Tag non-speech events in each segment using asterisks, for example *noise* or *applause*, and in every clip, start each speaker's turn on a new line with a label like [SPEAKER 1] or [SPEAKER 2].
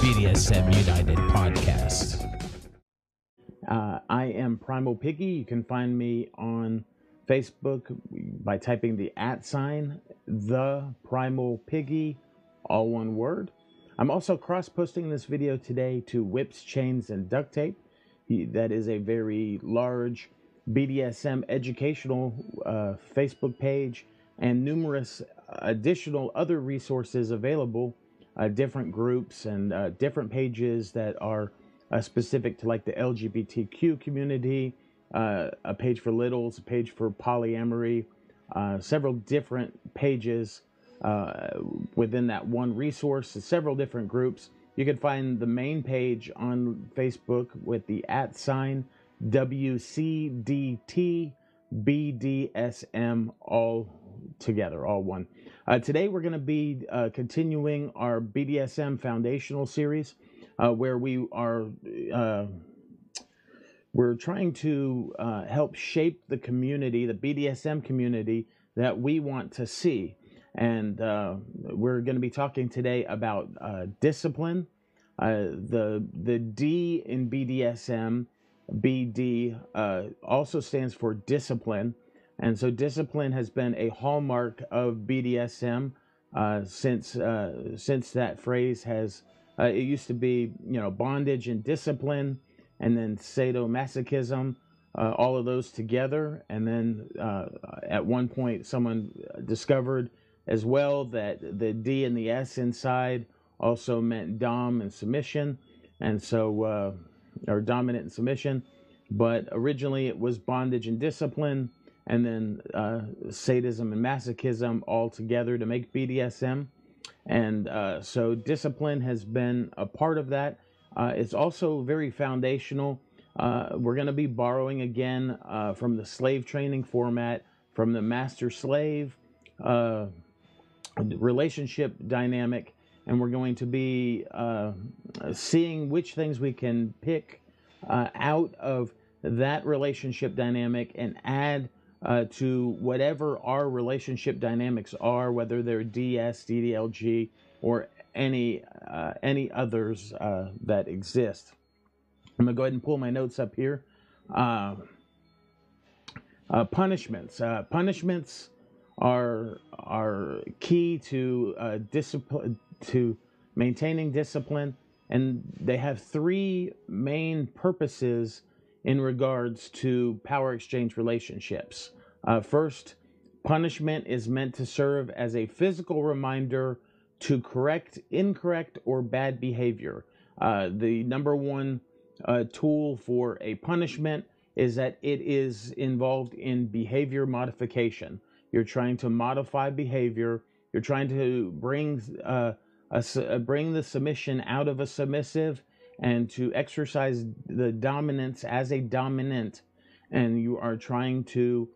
[SPEAKER 1] BDSM United podcast.
[SPEAKER 2] Uh, I am Primal Piggy. You can find me on Facebook by typing the at sign, the Primal Piggy, all one word. I'm also cross posting this video today to Whips, Chains, and Duct Tape. That is a very large BDSM educational uh, Facebook page and numerous additional other resources available, different groups and uh, different pages that are uh, specific to like the LGBTQ community, uh, a page for littles, a page for polyamory, uh, several different pages uh, within that one resource, several different groups. You can find the main page on Facebook with the at sign WCDT BDSM all together, all one. Uh, today, we're going to be uh, continuing our BDSM foundational series, uh, where we are uh, we're trying to uh, help shape the community, the BDSM community that we want to see, and uh, we're going to be talking today about discipline. the the D in BDSM, BD, also stands for discipline and so discipline has been a hallmark of BDSM uh, since uh, since that phrase has. Uh, it used to be you know bondage and discipline, and then sadomasochism, uh, all of those together. And then uh, at one point, someone discovered as well that the D and the S inside also meant dom and submission, and so uh, or dominant and submission. But originally, it was bondage and discipline and then uh, sadism and masochism all together to make BDSM. And uh, so discipline has been a part of that. Uh, it's also very foundational. Uh, we're going to be borrowing again uh, from the slave training format, from the master slave uh, relationship dynamic, and we're going to be seeing which things we can pick out of that relationship dynamic and add uh, to whatever our relationship dynamics are, whether they're DS, DDLG, or any uh, any others uh, that exist. I'm gonna go ahead and pull my notes up here. Uh, uh, punishments. Uh, punishments are are key to discipline to maintaining discipline, and they have three main purposes in regards to power exchange relationships. Uh, first, punishment is meant to serve as a physical reminder to correct incorrect or bad behavior. Uh, the number one uh, tool for a punishment is that it is involved in behavior modification. You're trying to modify behavior. You're trying to bring uh, a, a, bring the submission out of a submissive and to exercise the dominance as a dominant, and you are trying to uh, uh,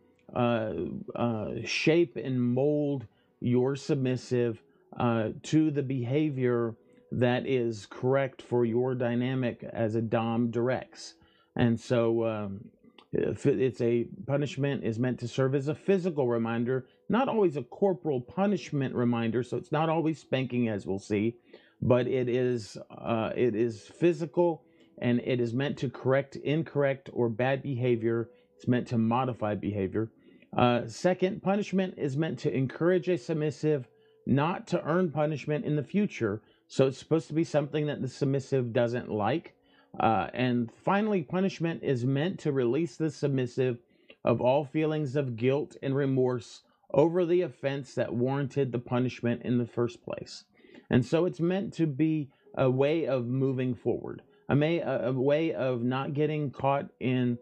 [SPEAKER 2] shape and mold your submissive uh, to the behavior that is correct for your dynamic as a dom directs. And so um, it's a punishment is meant to serve as a physical reminder, not always a corporal punishment reminder. So it's not always spanking, as we'll see, but it is uh, it is physical and it is meant to correct incorrect or bad behavior. It's meant to modify behavior. Uh, second, punishment is meant to encourage a submissive not to earn punishment in the future. So it's supposed to be something that the submissive doesn't like. Uh, and finally, punishment is meant to release the submissive of all feelings of guilt and remorse over the offense that warranted the punishment in the first place. And so it's meant to be a way of moving forward, a, may, a, a way of not getting caught in,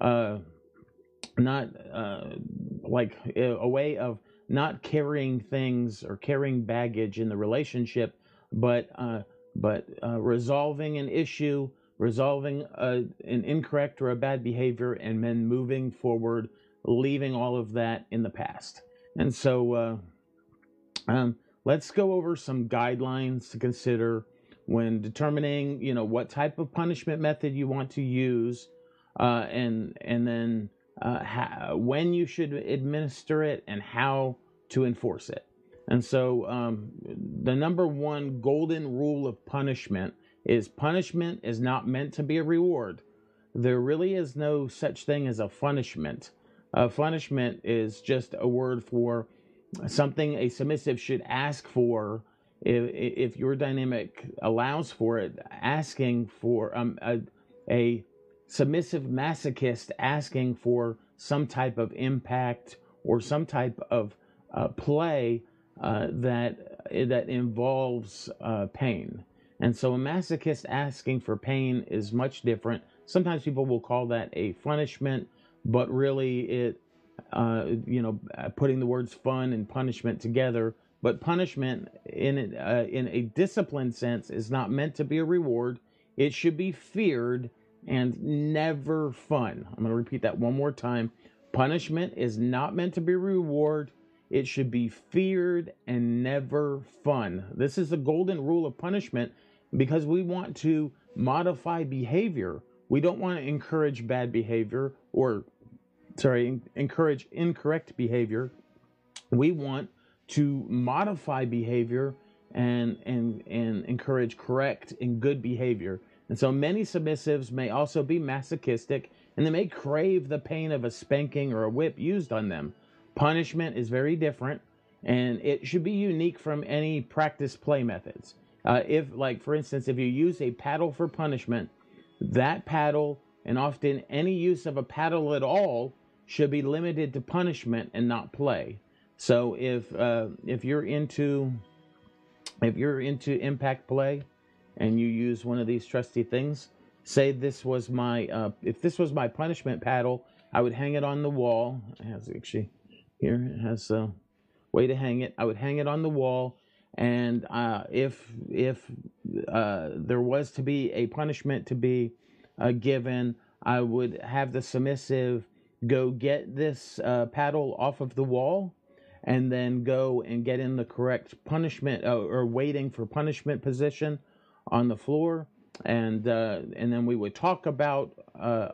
[SPEAKER 2] uh, not uh, like a way of not carrying things or carrying baggage in the relationship, but uh, but uh, resolving an issue, resolving a, an incorrect or a bad behavior, and then moving forward, leaving all of that in the past. And so, uh, um, let's go over some guidelines to consider when determining, you know, what type of punishment method you want to use, uh, and and then uh, when you should administer it and how to enforce it. And so, um, the number one golden rule of punishment is punishment is not meant to be a reward. There really is no such thing as a punishment. A punishment is just a word for something a submissive should ask for if, if your dynamic allows for it, asking for um, a, a submissive masochist asking for some type of impact or some type of uh, play uh, that that involves uh, pain. And so a masochist asking for pain is much different. Sometimes people will call that a punishment, but really it, uh, you know, putting the words fun and punishment together. But punishment in uh, in a disciplined sense is not meant to be a reward. It should be feared and never fun. I'm going to repeat that one more time. Punishment is not meant to be reward. It should be feared and never fun. This is the golden rule of punishment because we want to modify behavior. We don't want to encourage bad behavior or, sorry, encourage incorrect behavior. We want to modify behavior and and and encourage correct and good behavior. And so many submissives may also be masochistic and they may crave the pain of a spanking or a whip used on them. Punishment is very different and it should be unique from any practice play methods. Uh, if, like, for instance, if you use a paddle for punishment, that paddle and often any use of a paddle at all should be limited to punishment and not play. So if uh, if you're into if you're into impact play, and you use one of these trusty things, say this was my uh, if this was my punishment paddle, I would hang it on the wall. It has actually here it has a way to hang it. I would hang it on the wall, and uh, if if uh, there was to be a punishment to be uh, given, I would have the submissive go get this uh, paddle off of the wall and then go and get in the correct punishment uh, or waiting for punishment position on the floor, and uh, and then we would talk about uh,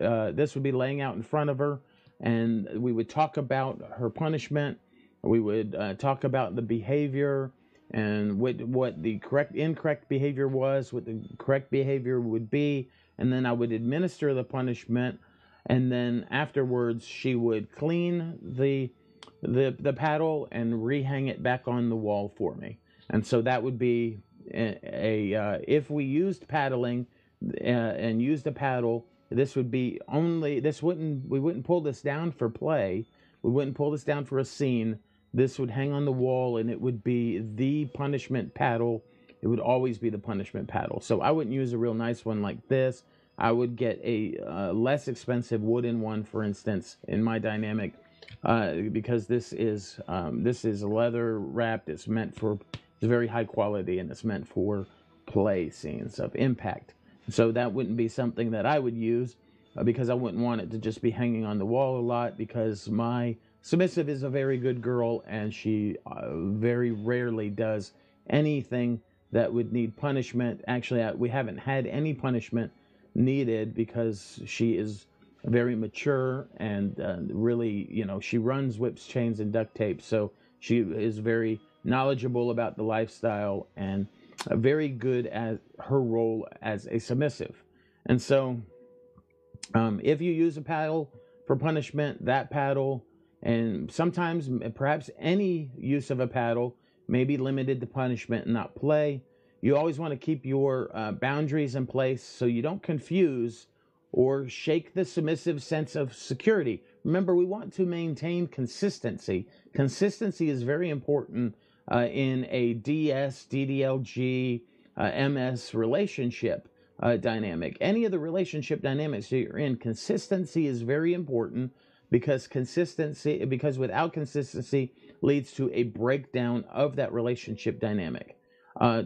[SPEAKER 2] uh, this would be laying out in front of her, and we would talk about her punishment. We would uh, talk about the behavior and what what the correct incorrect behavior was, what the correct behavior would be, and then I would administer the punishment, and then afterwards she would clean the the the paddle and rehang it back on the wall for me. And so that would be a, uh, if we used paddling uh, and used a paddle, this would be only this wouldn't we wouldn't pull this down for play. We wouldn't pull this down for a scene. This would hang on the wall and it would be the punishment paddle. It would always be the punishment paddle. So I wouldn't use a real nice one like this. I would get a uh, less expensive wooden one, for instance, in my dynamic, uh, because this is um, this is leather wrapped. It's meant for it's very high quality and it's meant for play scenes of impact. So that wouldn't be something that I would use uh, because I wouldn't want it to just be hanging on the wall a lot because my submissive is a very good girl and she uh, very rarely does anything that would need punishment. Actually, we haven't had any punishment needed because she is very mature and uh, really, you know, she runs whips, chains, and duct tape. So she is very knowledgeable about the lifestyle, and very good at her role as a submissive. And so, um, if you use a paddle for punishment, that paddle, and sometimes perhaps any use of a paddle may be limited to punishment and not play. You always want to keep your uh, boundaries in place so you don't confuse or shake the submissive sense of security. Remember, we want to maintain consistency. Consistency is very important in a DS, DDLG, uh, MS relationship uh, dynamic. Any of the relationship dynamics that you're in, consistency is very important because consistency, because without consistency, leads to a breakdown of that relationship dynamic. Uh,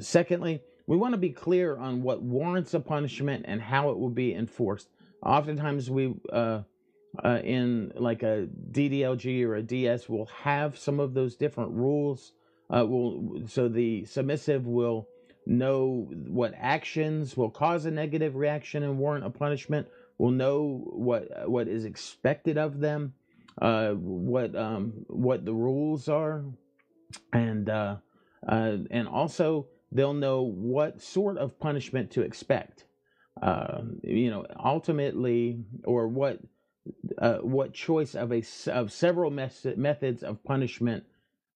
[SPEAKER 2] secondly, we want to be clear on what warrants a punishment and how it will be enforced. Oftentimes, we uh, uh, in like a DDLG or a DS will have some of those different rules. Uh, will so the submissive will know what actions will cause a negative reaction and warrant a punishment. Will know what what is expected of them, uh, what um, what the rules are, and uh, uh, and also they'll know what sort of punishment to expect. Uh, you know, ultimately, or what uh, what choice of a of several mes- methods of punishment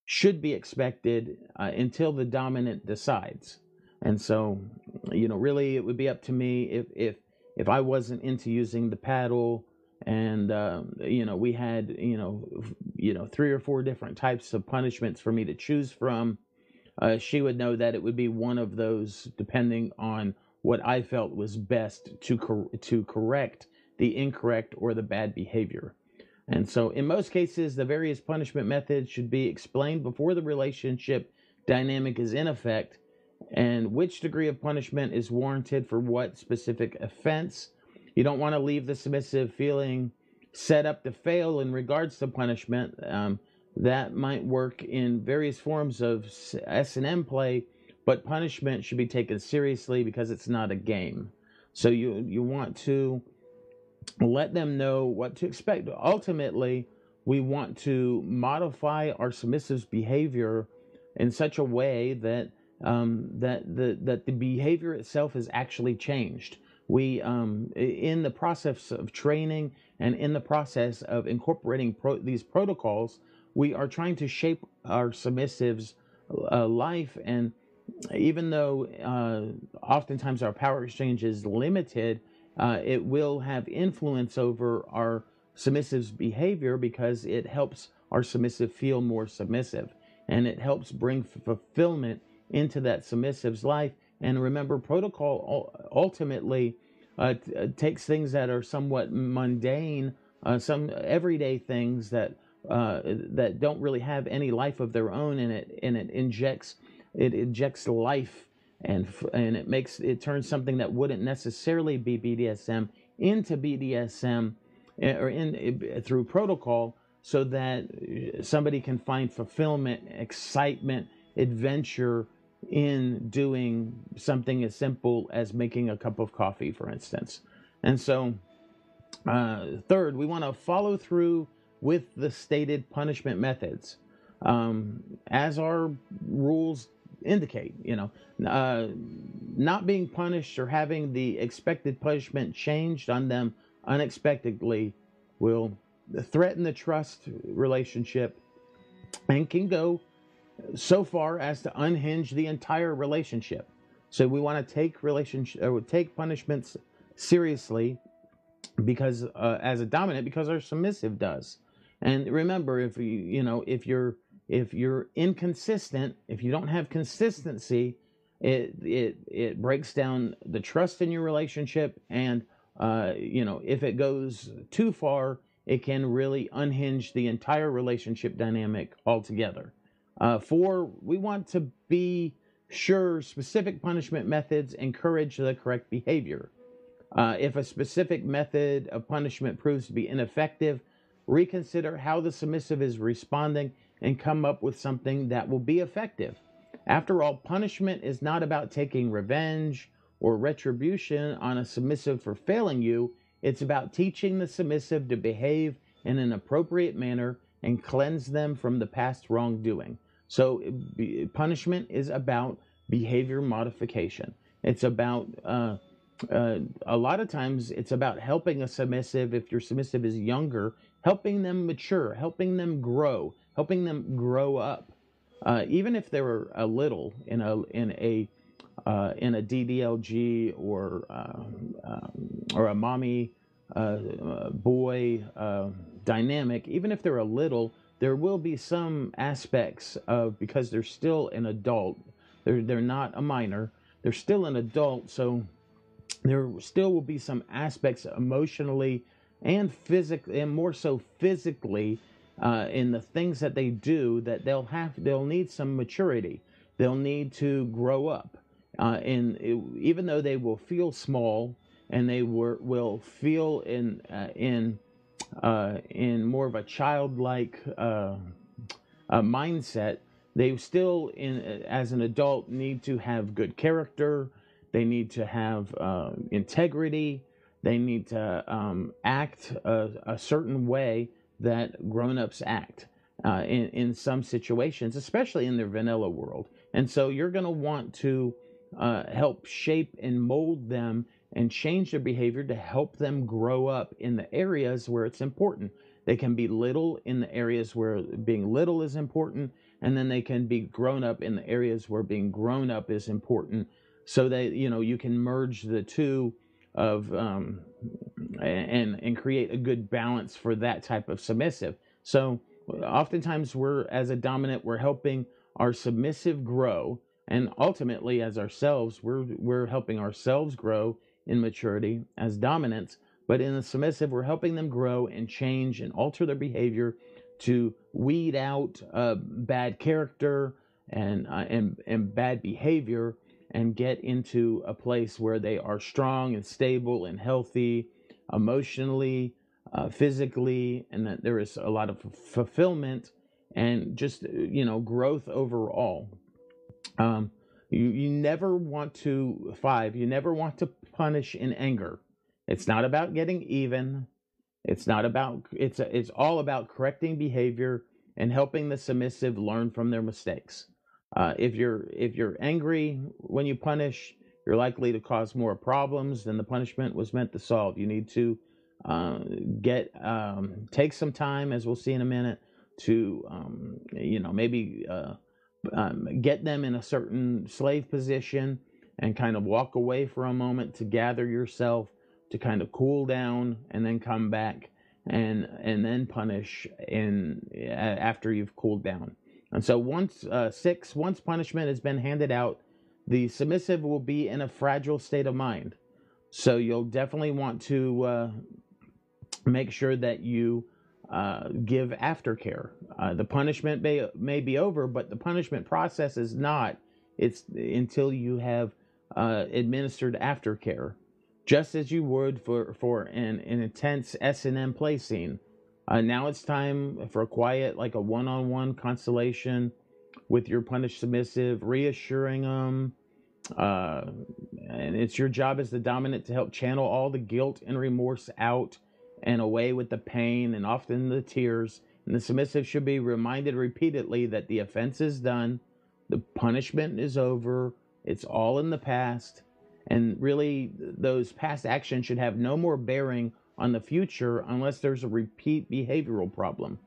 [SPEAKER 2] should be expected uh, until the dominant decides. And so, you know, really, it would be up to me if if if I wasn't into using the paddle, and uh, you know, we had you know, you know, three or four different types of punishments for me to choose from. Uh, she would know that it would be one of those, depending on what I felt was best to cor- to correct the incorrect or the bad behavior. And so, in most cases, the various punishment methods should be explained before the relationship dynamic is in effect and which degree of punishment is warranted for what specific offense. You don't want to leave the submissive feeling set up to fail in regards to punishment. Um, that might work in various forms of S&M play, but punishment should be taken seriously because it's not a game. So you you want to let them know what to expect. Ultimately, we want to modify our submissive's behavior in such a way that um, that the that the behavior itself is actually changed. We um, in the process of training and in the process of incorporating pro- these protocols, we are trying to shape our submissives' uh, life. And even though uh, oftentimes our power exchange is limited, uh, it will have influence over our submissive's behavior because it helps our submissive feel more submissive and it helps bring fulfillment into that submissive's life. And remember, protocol ultimately uh, t- uh, takes things that are somewhat mundane, uh, some everyday things that uh, that don't really have any life of their own, and it and it injects it injects life and and it makes it turns something that wouldn't necessarily be BDSM into BDSM eh, or in eh, through protocol so that somebody can find fulfillment, excitement, adventure in doing something as simple as making a cup of coffee, for instance. And so, uh, third, we want to follow through with the stated punishment methods. Um, as our rules indicate, you know, uh, not being punished or having the expected punishment changed on them unexpectedly will threaten the trust relationship and can go so far as to unhinge the entire relationship. So we want to take relationship or take punishments seriously because uh, as a dominant because our submissive does. And remember if you you know if you're if you're inconsistent, if you don't have consistency, it it it breaks down the trust in your relationship and uh, you know if it goes too far it can really unhinge the entire relationship dynamic altogether uh, four, we want to be sure specific punishment methods encourage the correct behavior. Uh, if a specific method of punishment proves to be ineffective, reconsider how the submissive is responding and come up with something that will be effective. After all, punishment is not about taking revenge or retribution on a submissive for failing you. It's about teaching the submissive to behave in an appropriate manner and cleanse them from the past wrongdoing. So punishment is about behavior modification. It's about uh, uh, a lot of times it's about helping a submissive. If your submissive is younger, helping them mature, helping them grow, helping them grow up. Uh, even if they were a little in a in a uh, in a DDLG or um, um, or a mommy uh, boy uh, dynamic, even if they're a little, there will be some aspects of because they're still an adult. They're they're not a minor. They're still an adult, so there still will be some aspects emotionally and physically, and more so physically, uh, in the things that they do that they'll have they'll need some maturity. they'll need to grow up. Uh, and it, even though they will feel small and they were, will feel in uh, in uh, in more of a childlike uh, uh, mindset, they still, in as an adult, need to have good character. They need to have uh, integrity. They need to um, act a, a, certain way that grown-ups act uh, in in some situations, especially in their vanilla world. And so you're going to want to uh, help shape and mold them and change their behavior to help them grow up in the areas where it's important. They can be little in the areas where being little is important, and then they can be grown up in the areas where being grown up is important. So that you know you can merge the two of um, and and create a good balance for that type of submissive. So oftentimes we're as a dominant we're helping our submissive grow and ultimately as ourselves we're we're helping ourselves grow in maturity as dominants, but in the submissive, we're helping them grow and change and alter their behavior to weed out uh, bad character and, uh, and, and bad behavior and get into a place where they are strong and stable and healthy emotionally, uh, physically, and that there is a lot of fulfillment and just, you know, growth overall. Um, you, you never want to, five, you never want to punish in anger. It's not about getting even. It's not about, it's, a, it's all about correcting behavior and helping the submissive learn from their mistakes. Uh, if you're if you're angry when you punish, you're likely to cause more problems than the punishment was meant to solve. You need to uh, get um, take some time, as we'll see in a minute, to um, you know maybe uh, um, get them in a certain slave position and kind of walk away for a moment to gather yourself to kind of cool down and then come back and and then punish in after you've cooled down and so once uh, six once punishment has been handed out the submissive will be in a fragile state of mind so you'll definitely want to uh, make sure that you uh, give aftercare. Uh, the punishment may, may be over, but the punishment process is not. It's until you have uh, administered aftercare, just as you would for, for an, an intense S&M play scene. Uh, now it's time for a quiet, like a one-on-one constellation with your punished submissive, reassuring them. Uh, and it's your job as the dominant to help channel all the guilt and remorse out and away with the pain and often the tears. And the submissive should be reminded repeatedly that the offense is done, the punishment is over, it's all in the past, and really those past actions should have no more bearing on the future unless there's a repeat behavioral problem.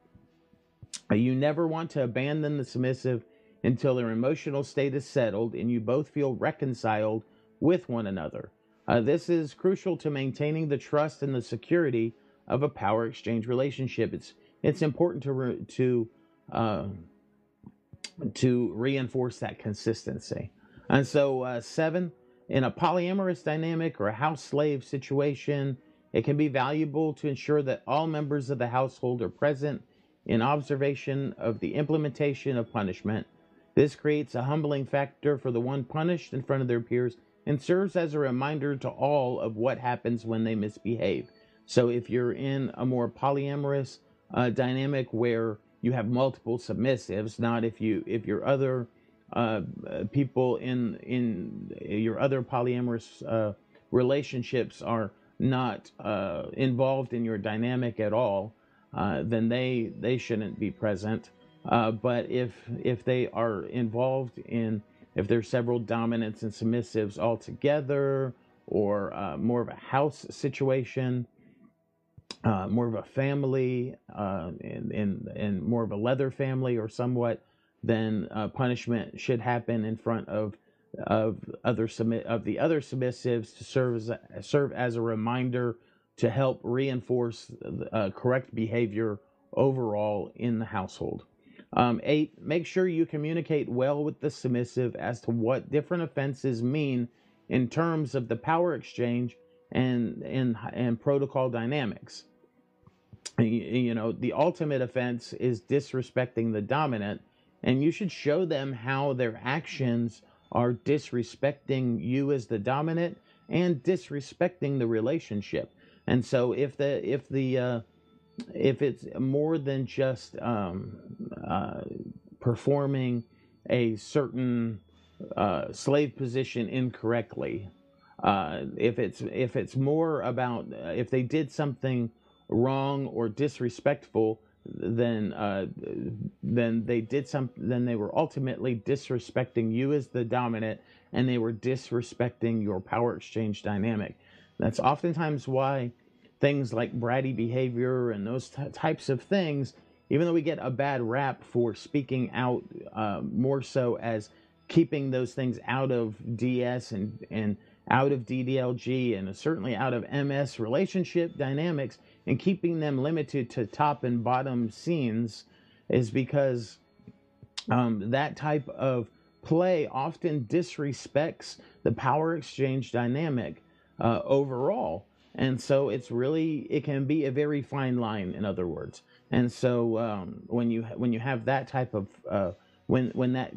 [SPEAKER 2] Uh, you never want to abandon the submissive until their emotional state is settled and you both feel reconciled with one another. Uh, this is crucial to maintaining the trust and the security of a power exchange relationship. It's it's important to re, to uh, to reinforce that consistency. And so, uh, seven in a polyamorous dynamic or a house slave situation, it can be valuable to ensure that all members of the household are present in observation of the implementation of punishment. This creates a humbling factor for the one punished in front of their peers and serves as a reminder to all of what happens when they misbehave. So if you're in a more polyamorous uh, dynamic where you have multiple submissives, not if you if your other uh, people in in your other polyamorous uh, relationships are not uh, involved in your dynamic at all, uh, then they they shouldn't be present. Uh, but if if they are involved in if there's several dominants and submissives all together, or more of a house situation, uh, more of a family uh, and, and, and more of a leather family or somewhat, then uh, punishment should happen in front of of other submit of the other submissives to serve as a, serve as a reminder to help reinforce uh, correct behavior overall in the household. Um, eight, make sure you communicate well with the submissive as to what different offenses mean in terms of the power exchange and and and protocol dynamics. You know, the ultimate offense is disrespecting the dominant, and you should show them how their actions are disrespecting you as the dominant and disrespecting the relationship. And so if the if the uh, if it's more than just um, uh, performing a certain uh, slave position incorrectly, uh, if it's if it's more about uh, if they did something wrong or disrespectful, then uh, then they did some then they were ultimately disrespecting you as the dominant, and they were disrespecting your power exchange dynamic. That's oftentimes why things like bratty behavior and those t- types of things, even though we get a bad rap for speaking out uh, more so as keeping those things out of DS and, and out of DDLG and certainly out of MS relationship dynamics and keeping them limited to top and bottom scenes is because um, that type of play often disrespects the power exchange dynamic uh, overall. And so it's really it can be a very fine line, in other words. And so um, when you when you have that type of uh, when when that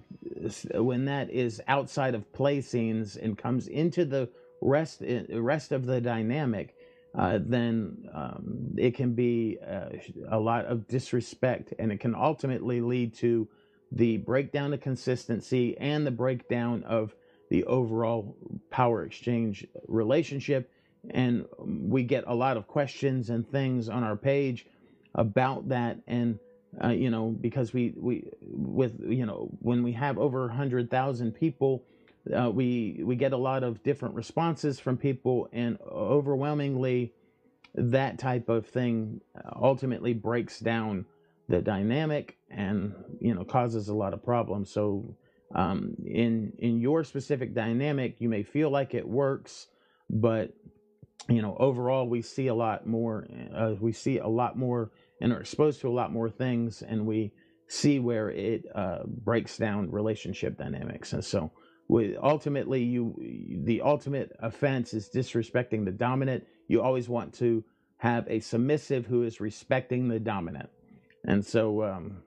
[SPEAKER 2] when that is outside of play scenes and comes into the rest rest of the dynamic, uh, then um, it can be uh, a lot of disrespect, and it can ultimately lead to the breakdown of consistency and the breakdown of the overall power exchange relationship. And we get a lot of questions and things on our page about that. And, uh, you know, because we, we, with, you know, when we have over 100,000 people, uh, we, we get a lot of different responses from people, and overwhelmingly, that type of thing ultimately breaks down the dynamic and you know causes a lot of problems. So um, in in your specific dynamic you may feel like it works but you know overall we see a lot more uh, we see a lot more and are exposed to a lot more things and we see where it uh, breaks down relationship dynamics. And so ultimately you the ultimate offense is disrespecting the dominant. You always want to have a submissive who is respecting the dominant. And so um,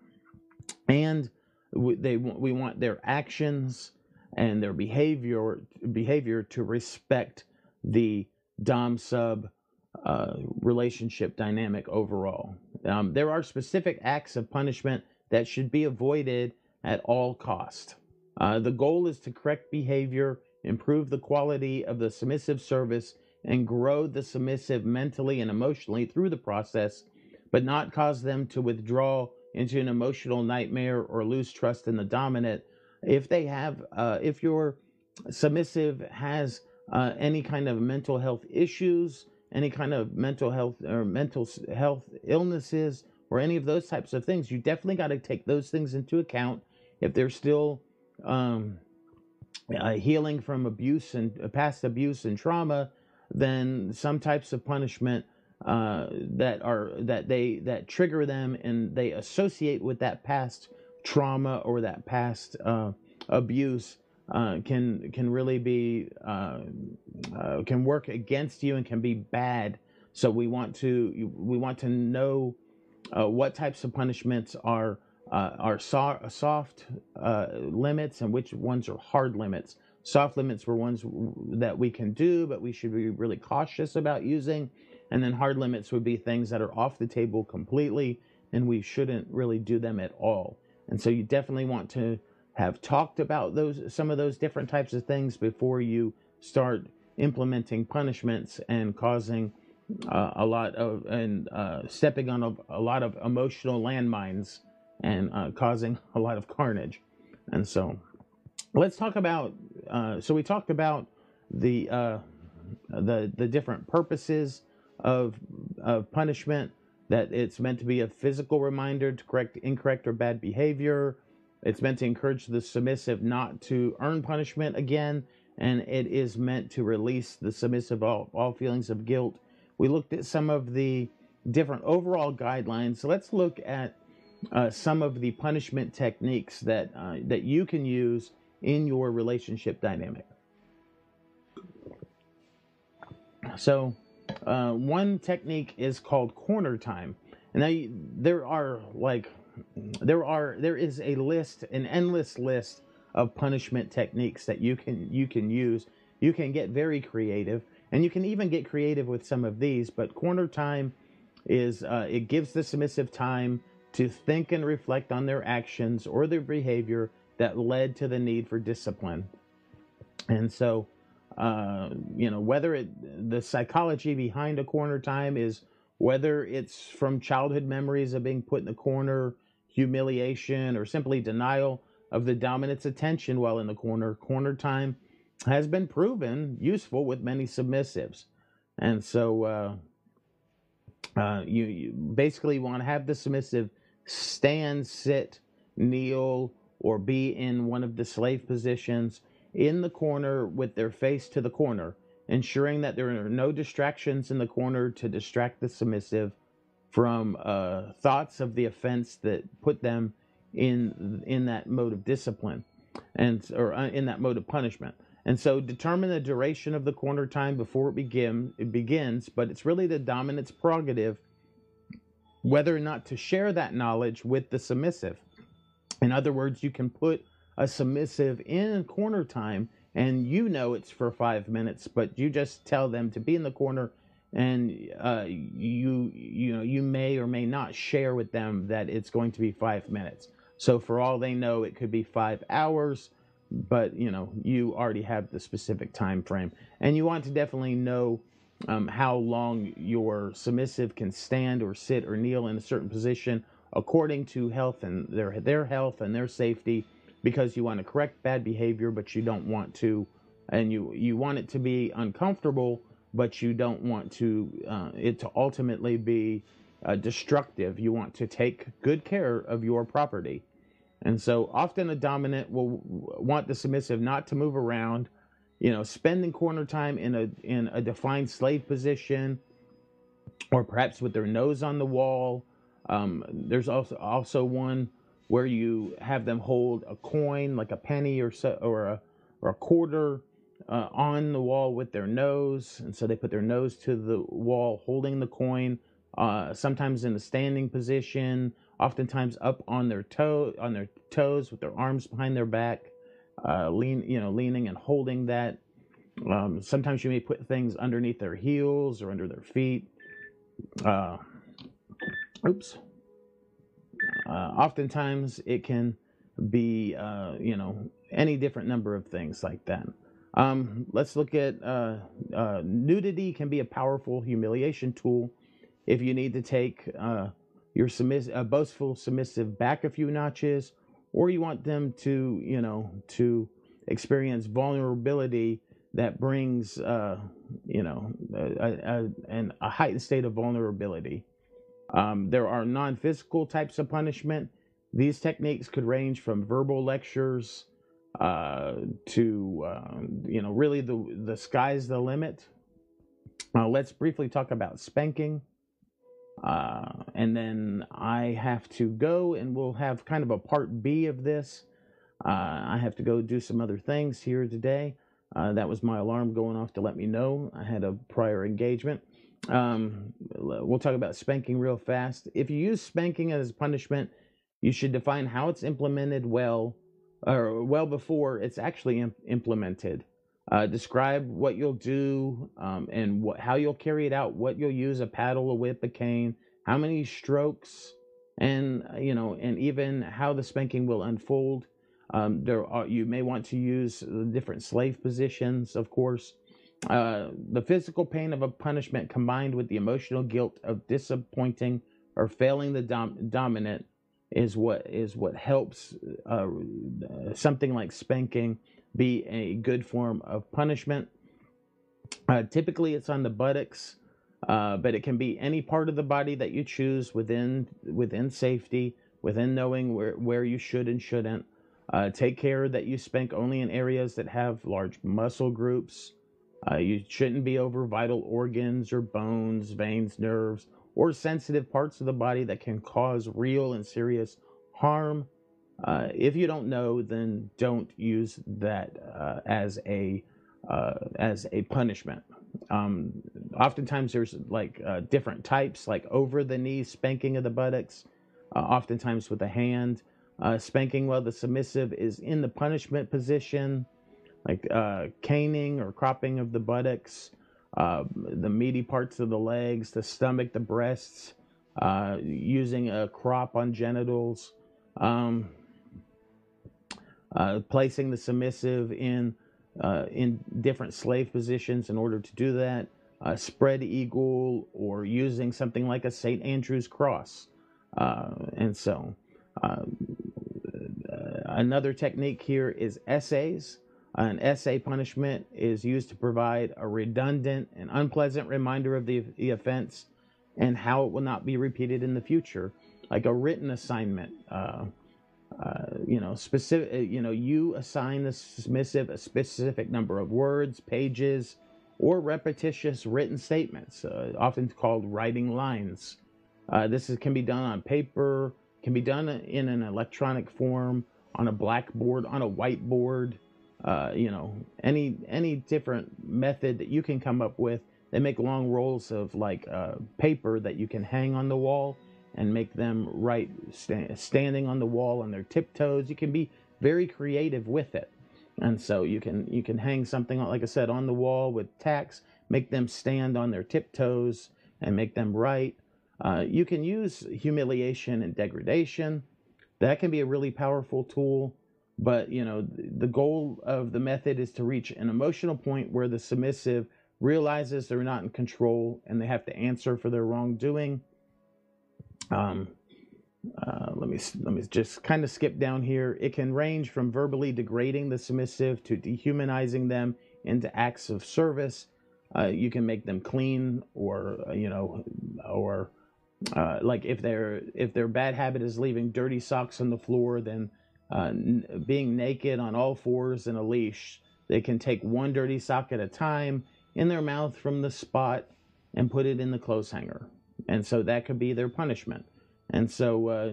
[SPEAKER 2] and we, they we want their actions and their behavior behavior to respect the dom sub uh, relationship dynamic overall. Um, there are specific acts of punishment that should be avoided at all cost. Uh, the goal is to correct behavior, improve the quality of the submissive service, and grow the submissive mentally and emotionally through the process, but not cause them to withdraw into an emotional nightmare or lose trust in the dominant. If they have, uh, if your submissive has uh, any kind of mental health issues, any kind of mental health or mental health illnesses, or any of those types of things, you definitely got to take those things into account. If they're still um, uh, healing from abuse and uh, past abuse and trauma, then some types of punishment uh, that are that they that trigger them and they associate with that past trauma or that past uh, abuse uh, can can really be uh, uh, can work against you and can be bad. So we want to we want to know uh, what types of punishments are are so- soft limits and which ones are hard limits. Soft limits were ones that we can do, but we should be really cautious about using and then hard limits would be things that are off the table completely, and we shouldn't really do them at all. And so you definitely want to have talked about those some of those different types of things before you start implementing punishments and causing uh, a lot of and uh, stepping on a, a, lot of emotional landmines and uh, causing *laughs* a lot of carnage. And so, let's talk about. Uh, so we talked about the uh, the the different purposes of, of punishment, that it's meant to be a physical reminder to correct incorrect or bad behavior. It's meant to encourage the submissive not to earn punishment again, and it is meant to release the submissive all, all feelings of guilt. We looked at some of the different overall guidelines. So let's look at uh, some of the punishment techniques that uh, that you can use in your relationship dynamic. So uh, one technique is called corner time. Now, there are like there are there is a list, an endless list of punishment techniques that you can you can use. You can get very creative, and you can even get creative with some of these. But corner time is uh, it gives the submissive time to think and reflect on their actions or their behavior that led to the need for discipline. And so, uh, you know, whether it the psychology behind a corner time is whether it's from childhood memories of being put in the corner, humiliation, or simply denial of the dominant's attention while in the corner, corner time has been proven useful with many submissives. And so, uh, uh, you, you basically want to have the submissive stand, sit, kneel, or be in one of the slave positions in the corner with their face to the corner, ensuring that there are no distractions in the corner to distract the submissive from uh, thoughts of the offense that put them in in that mode of discipline and or uh, in that mode of punishment. And so determine the duration of the corner time before it begin it begins, but it's really the dominant's prerogative whether or not to share that knowledge with the submissive. In other words, you can put a submissive in corner time and you know it's for five minutes, but you just tell them to be in the corner and uh, you you know you may or may not share with them that it's going to be five minutes. So for all they know, it could be five hours, but you know you already have the specific time frame, and you want to definitely know um, how long your submissive can stand or sit or kneel in a certain position according to health and their their health and their safety because you want to correct bad behavior but you don't want to and you you want it to be uncomfortable but you don't want to uh, it to ultimately be uh, destructive. You want to take good care of your property. And so often a dominant will want the submissive not to move around you know spending corner time in a in a defined slave position or perhaps with their nose on the wall. Um, there's also also one where you have them hold a coin, like a penny or so, or a or a quarter, uh, on the wall with their nose, and so they put their nose to the wall, holding the coin. Uh, sometimes in a standing position, oftentimes up on their toe on their toes with their arms behind their back, uh, lean you know leaning and holding that. Um, sometimes you may put things underneath their heels or under their feet. Uh, oops. Uh, oftentimes it can be, uh, you know, any different number of things like that. Um, let's look at uh, uh nudity can be a powerful humiliation tool if you need to take uh, your submiss- boastful submissive back a few notches, or you want them to, you know, to experience vulnerability that brings, uh, you know, a, a, a heightened state of vulnerability. Um, there are non physical types of punishment. These techniques could range from verbal lectures uh, to, uh, you know, really the, the sky's the limit. Uh, let's briefly talk about spanking. Uh, and then I have to go and we'll have kind of a part B of this. Uh, I have to go do some other things here today. Uh, that was my alarm going off to let me know I had a prior engagement. Um, we'll talk about spanking real fast. If you use spanking as punishment, you should define how it's implemented well, or well before it's actually imp- implemented. Uh, describe what you'll do um, and what, how you'll carry it out. What you'll use a paddle, a whip, a cane. How many strokes, and uh, you know, and even how the spanking will unfold. Um, there are you may want to use the different slave positions, of course. Uh, the physical pain of a punishment combined with the emotional guilt of disappointing or failing the dom- dominant is what is what helps uh, something like spanking be a good form of punishment. Uh, typically, it's on the buttocks, uh, but it can be any part of the body that you choose within within safety, within knowing where where you should and shouldn't. Uh, take care that you spank only in areas that have large muscle groups. Uh, you shouldn't be over vital organs or bones, veins, nerves, or sensitive parts of the body that can cause real and serious harm. Uh, if you don't know, then don't use that uh, as a uh, as a punishment. Um, oftentimes, there's like uh, different types, like over the knee spanking of the buttocks, uh, oftentimes with a hand. Uh, spanking while the submissive is in the punishment position, like caning or cropping of the buttocks, uh, the meaty parts of the legs, the stomach, the breasts, uh, using a crop on genitals, um, uh, placing the submissive in uh, in different slave positions in order to do that, uh, spread eagle, or using something like a St. Andrew's cross. Uh, and so, another technique here is essays. An essay punishment is used to provide a redundant and unpleasant reminder of the, the offense and how it will not be repeated in the future, like a written assignment. Uh, uh, you know, specific. uh, You know, you assign the submissive a specific number of words, pages, or repetitious written statements, uh, often called writing lines. Uh, this is, can be done on paper, can be done in an electronic form, on a blackboard, on a whiteboard. Uh, you know, any any different method that you can come up with. They make long rolls of like uh, paper that you can hang on the wall and make them write sta- standing on the wall on their tiptoes. You can be very creative with it, and so you can you can hang something like I said on the wall with tacks, make them stand on their tiptoes and make them write. Uh, you can use humiliation and degradation. That can be a really powerful tool. But you know, the goal of the method is to reach an emotional point where the submissive realizes they're not in control and they have to answer for their wrongdoing. Um, uh, let me let me just kind of skip down here. It can range from verbally degrading the submissive to dehumanizing them into acts of service. Uh, you can make them clean, or uh, you know, or uh, like if their if their bad habit is leaving dirty socks on the floor, then uh, n- being naked on all fours in a leash, they can take one dirty sock at a time in their mouth from the spot and put it in the clothes hanger, and so that could be their punishment. And so uh,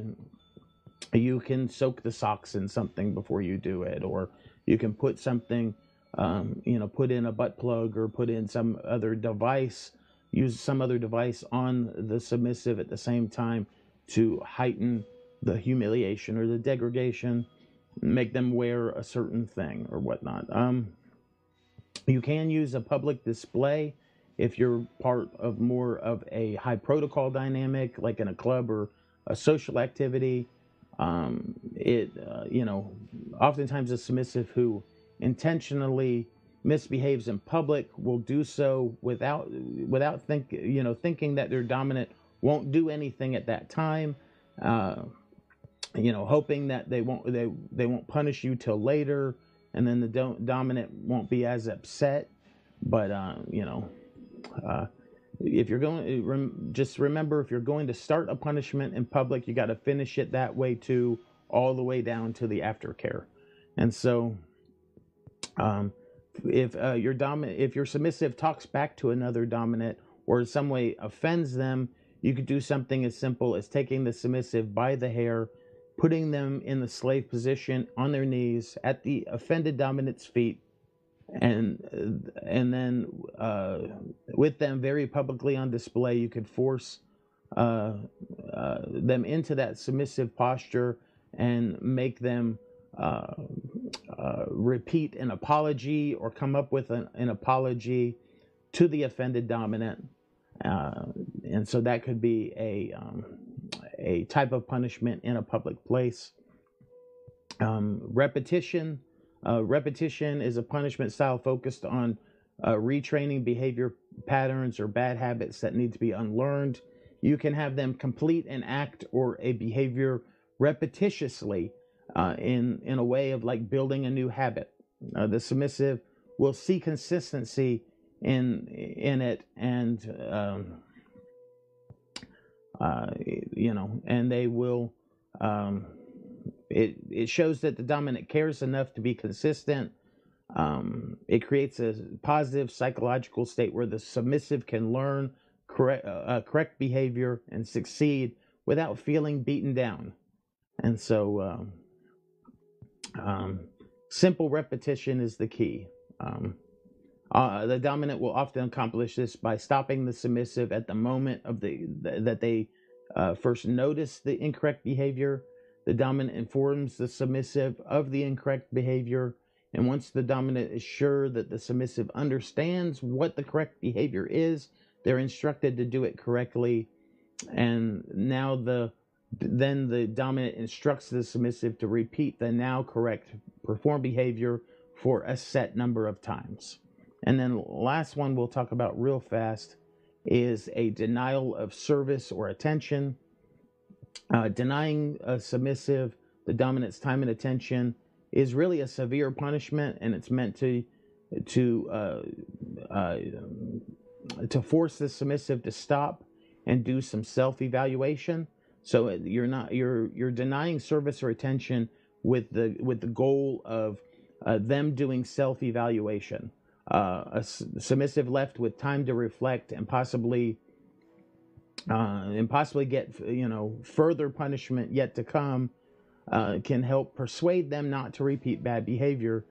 [SPEAKER 2] you can soak the socks in something before you do it, or you can put something, um, you know, put in a butt plug or put in some other device, use some other device on the submissive at the same time to heighten the humiliation or the degradation, make them wear a certain thing or whatnot. Um, you can use a public display if you're part of more of a high protocol dynamic, like in a club or a social activity. Um, it, uh, you know, oftentimes a submissive who intentionally misbehaves in public will do so without without think you know thinking that their dominant won't do anything at that time. Uh, you know, hoping that they won't they they won't punish you till later, and then the do- dominant won't be as upset. But uh, you know, uh, if you're going, rem, just remember if you're going to start a punishment in public, you got to finish it that way too, all the way down to the aftercare. And so, um, if uh, your dominant, if your submissive talks back to another dominant or in some way offends them, you could do something as simple as taking the submissive by the hair, putting them in the slave position on their knees at the offended dominant's feet, and and then uh, with them very publicly on display, you could force uh, uh, them into that submissive posture and make them uh, uh, repeat an apology or come up with an, an apology to the offended dominant. Uh, and so that could be a um, a type of punishment in a public place. Um, repetition. Uh, repetition is a punishment style focused on uh, retraining behavior patterns or bad habits that need to be unlearned. You can have them complete an act or a behavior repetitiously uh, in in a way of like building a new habit. Uh, the submissive will see consistency in in it, and um, uh, you know, and they will. Um, it it shows that the dominant cares enough to be consistent. Um, it creates a positive psychological state where the submissive can learn correct uh, uh, correct behavior and succeed without feeling beaten down. And so, um, um, simple repetition is the key. Uh, the dominant will often accomplish this by stopping the submissive at the moment of the th- that they uh, first notice the incorrect behavior. The dominant informs the submissive of the incorrect behavior. And once the dominant is sure that the submissive understands what the correct behavior is, they're instructed to do it correctly. And now the then the dominant instructs the submissive to repeat the now correct perform behavior for a set number of times. And then last one we'll talk about real fast is a denial of service or attention. Uh, denying a submissive the dominant's time and attention is really a severe punishment, and it's meant to to uh, uh, to force the submissive to stop and do some self evaluation. So uh, you're not you're you're denying service or attention with the with the goal of uh, them doing self evaluation. Uh, a submissive left with time to reflect and possibly uh, and possibly get you know further punishment yet to come uh, can help persuade them not to repeat bad behavior.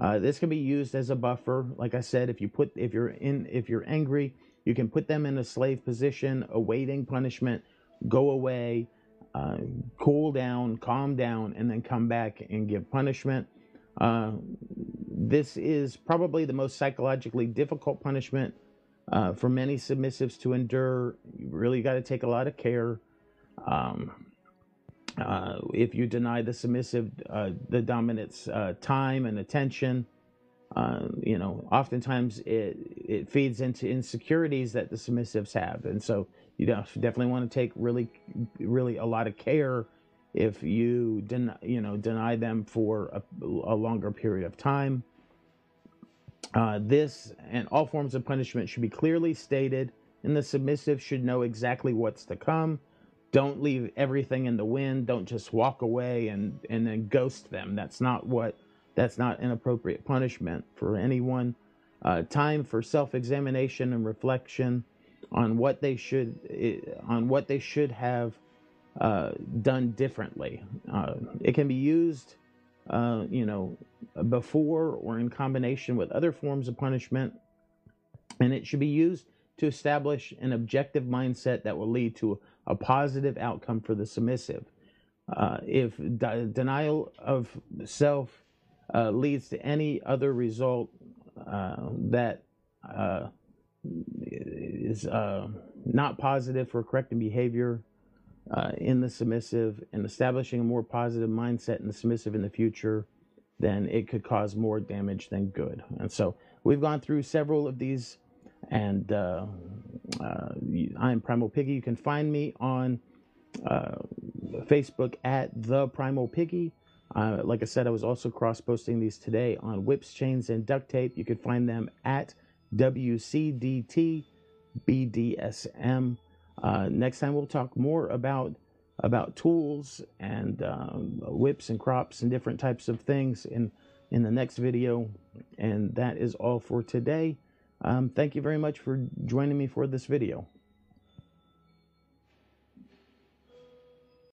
[SPEAKER 2] Uh, this can be used as a buffer. Like I said, if you put if you're in if you're angry, you can put them in a slave position, awaiting punishment. Go away, uh, cool down, calm down, and then come back and give punishment. Uh, this is probably the most psychologically difficult punishment uh, for many submissives to endure. You really got to take a lot of care. Um, uh, if you deny the submissive uh, the dominant's uh, time and attention, uh, you know, oftentimes it it feeds into insecurities that the submissives have, and so you definitely want to take really, really a lot of care if you deny, you know, deny them for a, a longer period of time. Uh, this and all forms of punishment should be clearly stated, and the submissive should know exactly what's to come. Don't leave everything in the wind. Don't just walk away and and then ghost them. That's not what. That's not an appropriate punishment for anyone. Uh, time for self-examination and reflection on what they should eh, on what they should have uh, done differently. Uh, it can be used, uh, you know, before or in combination with other forms of punishment, and it should be used to establish an objective mindset that will lead to a positive outcome for the submissive. Uh, if de- denial of self uh, leads to any other result that is not positive for correcting behavior, uh, in the submissive and establishing a more positive mindset in the submissive in the future, then it could cause more damage than good. And so we've gone through several of these, and uh, uh, I'm Primal Piggy. You can find me on uh, Facebook at the Primal Piggy. Uh, like I said, I was also cross posting these today on whips, chains, and duct tape. You can find them at WCDT BDSM. Uh, next time we'll talk more about about tools and um, whips and crops and different types of things in in the next video. And that is all for today. Um, thank you very much for joining me for this video.